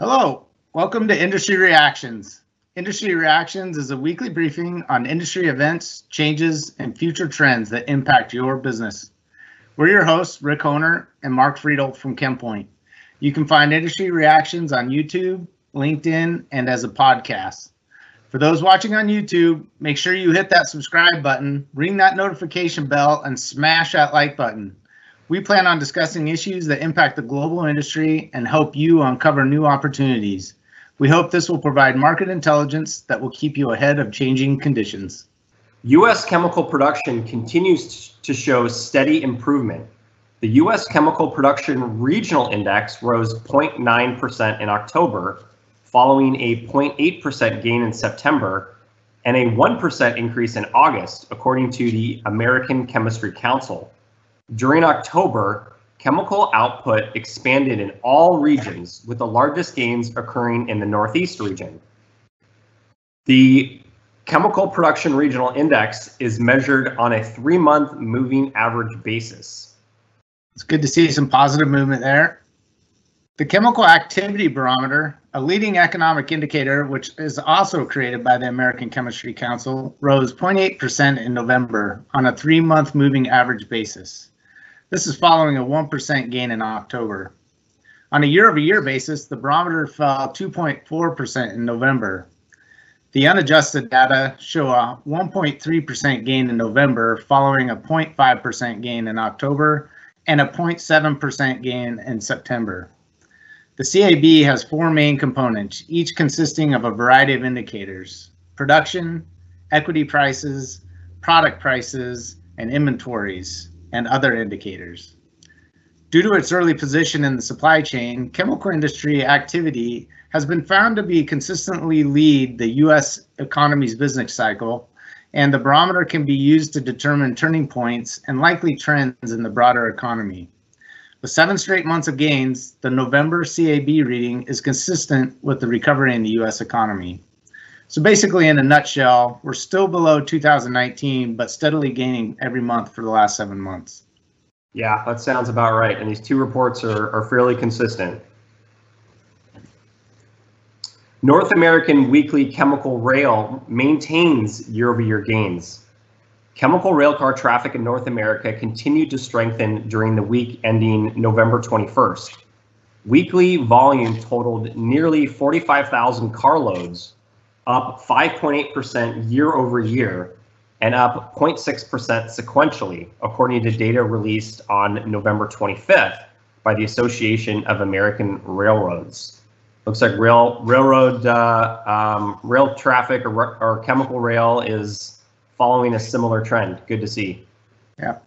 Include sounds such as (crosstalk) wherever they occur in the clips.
Hello, welcome to Industry Reactions. Industry Reactions is a weekly briefing on industry events, changes, and future trends that impact your business. We're your hosts, Rick Honer and Mark Friedel from ChemPoint. You can find Industry Reactions on YouTube, LinkedIn, and as a podcast. For those watching on YouTube, make sure you hit that subscribe button, ring that notification bell, and smash that like button. We plan on discussing issues that impact the global industry and help you uncover new opportunities. We hope this will provide market intelligence that will keep you ahead of changing conditions. U.S. chemical production continues to show steady improvement. The U.S. Chemical Production Regional Index rose 0.9% in October, following a 0.8% gain in September and a 1% increase in August, according to the American Chemistry Council. During October, chemical output expanded in all regions, with the largest gains occurring in the Northeast region. The Chemical Production Regional Index is measured on a three month moving average basis. It's good to see some positive movement there. The Chemical Activity Barometer, a leading economic indicator which is also created by the American Chemistry Council, rose 0.8% in November on a three month moving average basis. This is following a 1% gain in October. On a year-over-year basis, the barometer fell 2.4% in November. The unadjusted data show a 1.3% gain in November, following a 0.5% gain in October and a 0.7% gain in September. The CAB has four main components, each consisting of a variety of indicators production, equity prices, product prices, and inventories and other indicators. Due to its early position in the supply chain, chemical industry activity has been found to be consistently lead the U.S. economy's business cycle, and the barometer can be used to determine turning points and likely trends in the broader economy. With seven straight months of gains, the November CAB reading is consistent with the recovery in the U.S. economy. So basically, in a nutshell, we're still below 2019, but steadily gaining every month for the last seven months. Yeah, that sounds about right. And these two reports are, are fairly consistent. North American Weekly Chemical Rail maintains year over year gains. Chemical railcar traffic in North America continued to strengthen during the week ending November 21st. Weekly volume totaled nearly 45,000 carloads, up 5.8% year over year and up 0.6% sequentially, according to data released on November 25th by the Association of American Railroads. Looks like rail railroad uh, um, rail traffic or, or chemical rail is following a similar trend. Good to see. Yeah.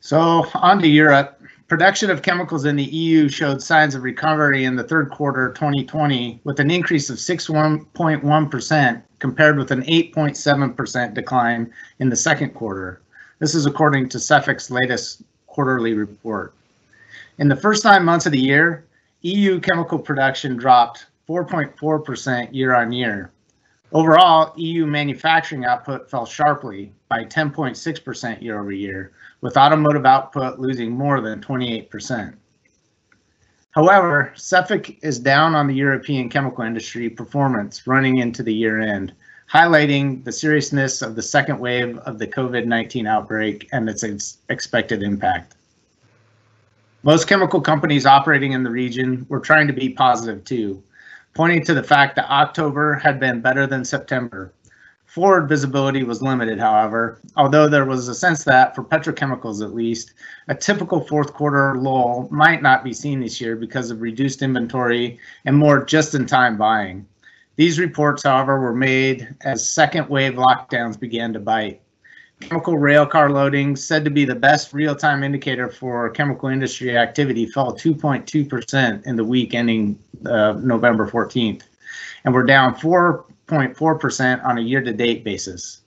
So on to Europe. Production of chemicals in the EU showed signs of recovery in the third quarter 2020 with an increase of 6.1% compared with an 8.7% decline in the second quarter. This is according to Cefic's latest quarterly report. In the first nine months of the year, EU chemical production dropped 4.4% year on year. Overall, EU manufacturing output fell sharply by 10.6% year over year, with automotive output losing more than 28%. However, Cefic is down on the European chemical industry performance running into the year end, highlighting the seriousness of the second wave of the COVID 19 outbreak and its ex- expected impact. Most chemical companies operating in the region were trying to be positive too, pointing to the fact that October had been better than September, Forward visibility was limited, however, although there was a sense that, for petrochemicals at least, a typical fourth quarter lull might not be seen this year because of reduced inventory and more just in time buying. These reports, however, were made as second wave lockdowns began to bite. Chemical rail car loading, said to be the best real time indicator for chemical industry activity, fell 2.2% in the week ending uh, November 14th, and were down 4 6.4% on a year to date basis.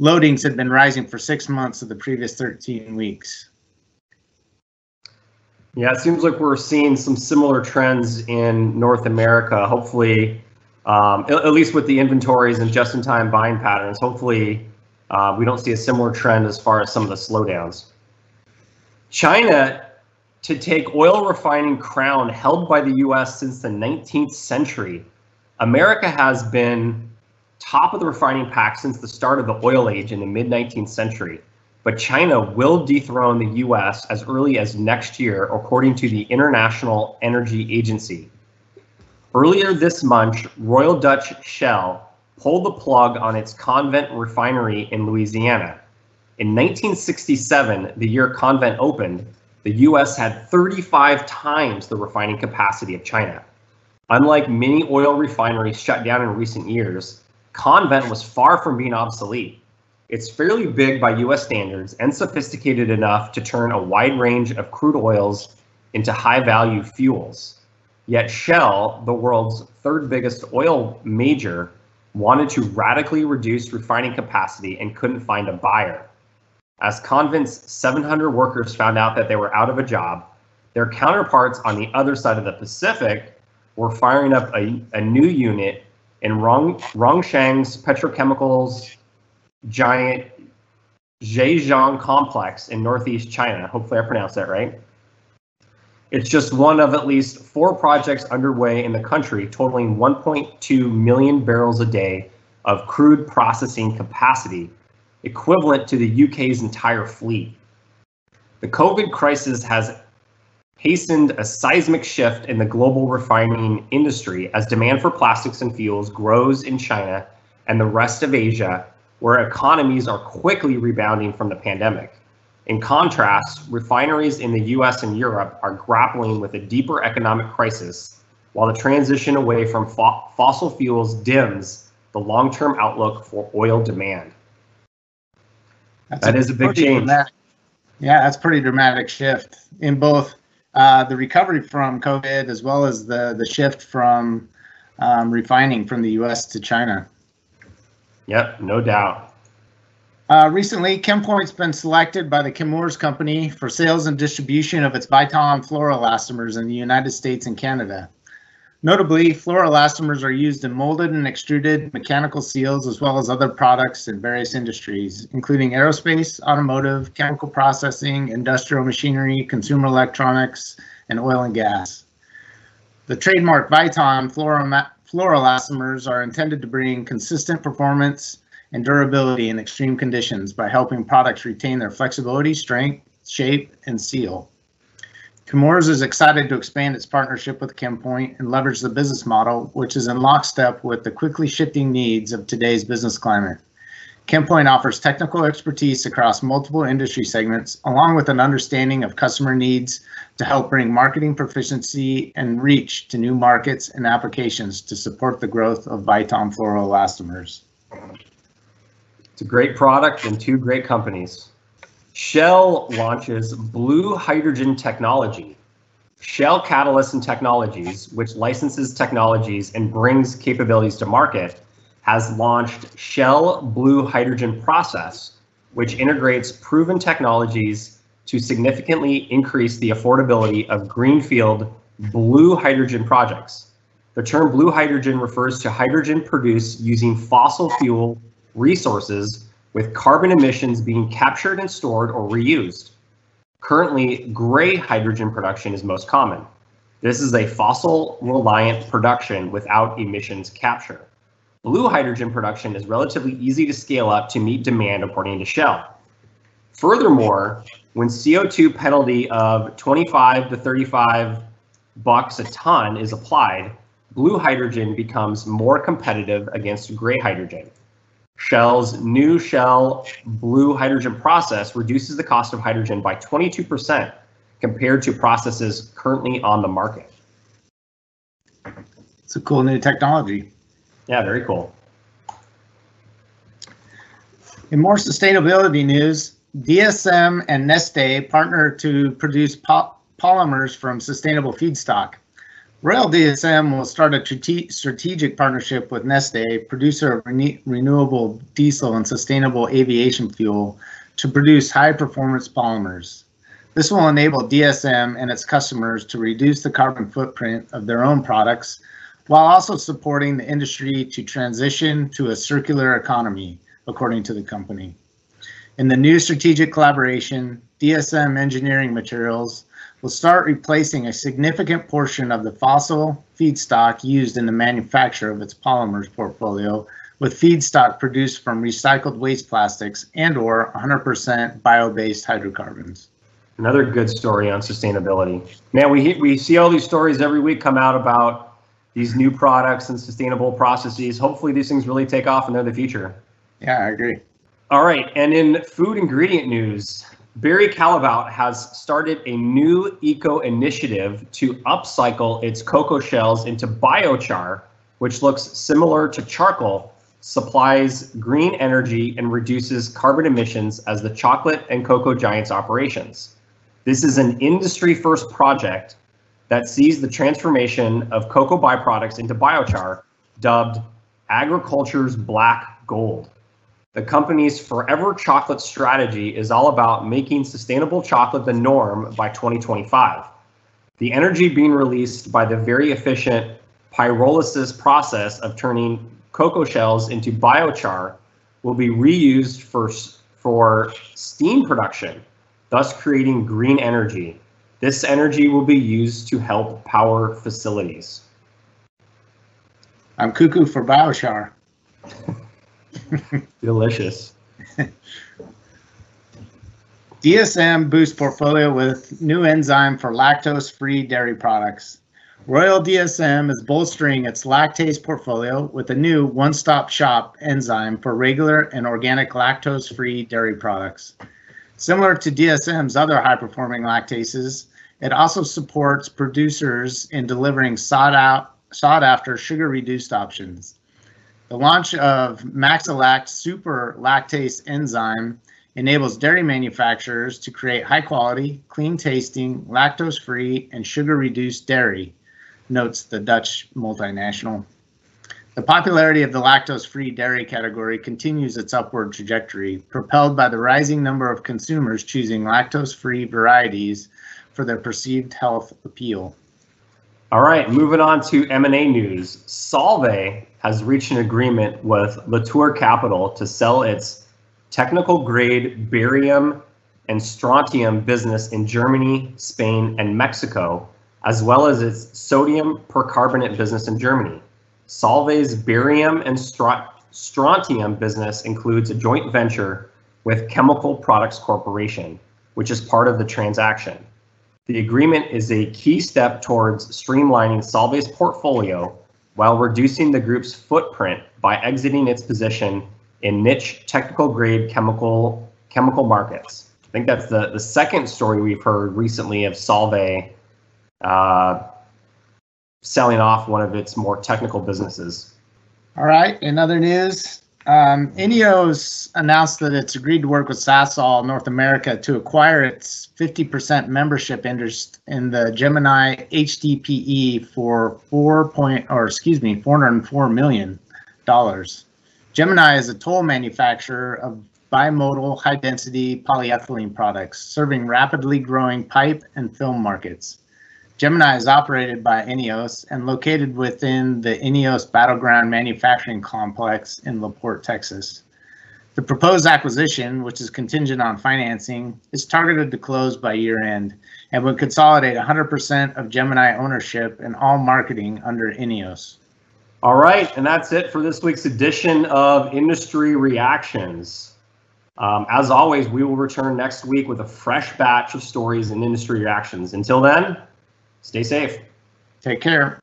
Loadings had been rising for six months of the previous 13 weeks. Yeah, it seems like we're seeing some similar trends in North America. Hopefully, um, at, least with the inventories and just in time buying patterns, hopefully uh, we don't see a similar trend as far as some of the slowdowns. China to take oil refining crown held by the US since the 19th century, America has been top of the refining pack since the start of the oil age in the mid 19th century. But China will dethrone the US as early as next year, according to the International Energy Agency. Earlier this month, Royal Dutch Shell pulled the plug on its Convent refinery in Louisiana. In 1967, the year Convent opened, the US had 35 times the refining capacity of China. Unlike many oil refineries shut down in recent years, Convent was far from being obsolete. It's fairly big by US standards and sophisticated enough to turn a wide range of crude oils into high value fuels. Yet Shell, the world's third biggest oil major, wanted to radically reduce refining capacity and couldn't find a buyer. As Convent's 700 workers found out that they were out of a job, their counterparts on the other side of the Pacific were firing up a, a new unit in Rong, Rongsheng's petrochemicals giant Zhejiang complex in northeast China. Hopefully, I pronounced that right. It's just one of at least four projects underway in the country, totaling 1.2 million barrels a day of crude processing capacity, equivalent to the UK's entire fleet. The COVID crisis has hastened a seismic shift in the global refining industry as demand for plastics and fuels grows in China and the rest of Asia, where economies are quickly rebounding from the pandemic. In contrast, refineries in the US and Europe are grappling with a deeper economic crisis, while the transition away from fo fossil fuels dims the long term outlook for oil demand. That's That is a big change. dramatic- Yeah, that's pretty dramatic shift in both uh, the recovery from COVID as well as the the shift from um, refining from the U.S. to China. Yep, no doubt. Uh, recently, ChemPoint's been selected by the Chemours Company for sales and distribution of its Viton fluoroelastomers in the United States and Canada. Notably, fluoroelastomers are used in molded and extruded mechanical seals as well as other products in various industries, including aerospace, automotive, chemical processing, industrial machinery, consumer electronics, and oil and gas. The trademark Viton fluoroma- fluoroelastomers are intended to bring consistent performance and durability in extreme conditions by helping products retain their flexibility, strength, shape, and seal. Chemours is excited to expand its partnership with ChemPoint and leverage the business model, which is in lockstep with the quickly shifting needs of today's business climate. ChemPoint offers technical expertise across multiple industry segments, along with an understanding of customer needs to help bring marketing proficiency and reach to new markets and applications to support the growth of Viton fluoroelastomers. It's a great product and two great companies. Shell launches blue hydrogen technology. Shell Catalyst and Technologies, which licenses technologies and brings capabilities to market, has launched Shell Blue Hydrogen Process, which integrates proven technologies to significantly increase the affordability of greenfield blue hydrogen projects. The term blue hydrogen refers to hydrogen produced using fossil fuel resources with carbon emissions being captured and stored or reused. Currently, gray hydrogen production is most common. This is a fossil reliant production without emissions capture. Blue hydrogen production is relatively easy to scale up to meet demand according to Shell. Furthermore, when CO2 penalty of 25 to 35 bucks a ton is applied, blue hydrogen becomes more competitive against gray hydrogen. Shell's new Shell blue hydrogen process reduces the cost of hydrogen by 22% compared to processes currently on the market. It's a cool new technology. Yeah, very cool. In more sustainability news, DSM and Neste partner to produce po- polymers from sustainable feedstock. Royal DSM will start a strategic partnership with Neste, producer of rene- renewable diesel and sustainable aviation fuel, to produce high performance polymers. This will enable DSM and its customers to reduce the carbon footprint of their own products while also supporting the industry to transition to a circular economy, according to the company. In the new strategic collaboration, DSM Engineering Materials will start replacing a significant portion of the fossil feedstock used in the manufacture of its polymers portfolio with feedstock produced from recycled waste plastics and or 100% bio-based hydrocarbons. Another good story on sustainability. Man, we we see all these stories every week come out about these new products and sustainable processes. Hopefully, these things really take off and they're the future. Yeah, I agree. All right, and in food ingredient news, Barry Callebaut has started a new eco initiative to upcycle its cocoa shells into biochar, which looks similar to charcoal, supplies green energy, and reduces carbon emissions as the chocolate and cocoa giants operations. This is an industry first project that sees the transformation of cocoa byproducts into biochar, dubbed agriculture's black gold. The company's Forever Chocolate strategy is all about making sustainable chocolate the norm by 2025. The energy being released by the very efficient pyrolysis process of turning cocoa shells into biochar will be reused for, for steam production thus creating green energy. This energy will be used to help power facilities. I'm cuckoo for biochar. (laughs) (laughs) Delicious. (laughs) DSM boosts portfolio with new enzyme for lactose-free dairy products. Royal DSM is bolstering its lactase portfolio with a new one-stop shop enzyme for regular and organic lactose-free dairy products. Similar to DSM's other high-performing lactases, it also supports producers in delivering sought out sought after sugar reduced options. The launch of Maxilact Super Lactase enzyme enables dairy manufacturers to create high quality, clean tasting, lactose free, and sugar reduced dairy, notes the Dutch multinational. The popularity of the lactose-free dairy category continues its upward trajectory, propelled by the rising number of consumers choosing lactose-free varieties for their perceived health appeal. All right, moving on to M&A news. Solvay has reached an agreement with Latour Capital to sell its technical grade barium and strontium business in Germany, Spain, and Mexico, as well as its sodium percarbonate business in Germany. Solvay's barium and strontium business includes a joint venture with Chemical Products Corporation, which is part of the transaction. The agreement is a key step towards streamlining Solvay's portfolio while reducing the group's footprint by exiting its position in niche technical grade chemical chemical markets. I think that's the, the second story we've heard recently of Solvay uh, selling off one of its more technical businesses. All right. In other news, um, Ineos announced that it's agreed to work with Sasol North America to acquire its 50% membership interest in the Gemini HDPE for four point, or excuse me, 404 million dollars. Gemini is a toll manufacturer of bimodal high-density polyethylene products, serving rapidly growing pipe and film markets. Gemini is operated by Ineos and located within the Ineos Battleground Manufacturing Complex in La Porte, Texas. The proposed acquisition, which is contingent on financing, is targeted to close by year end and would consolidate 100% of Gemini ownership and all marketing under Ineos. All right, and that's it for this week's edition of Industry Reactions. Um, as always, we will return next week with a fresh batch of stories and industry reactions. Until then, Stay safe. Take care.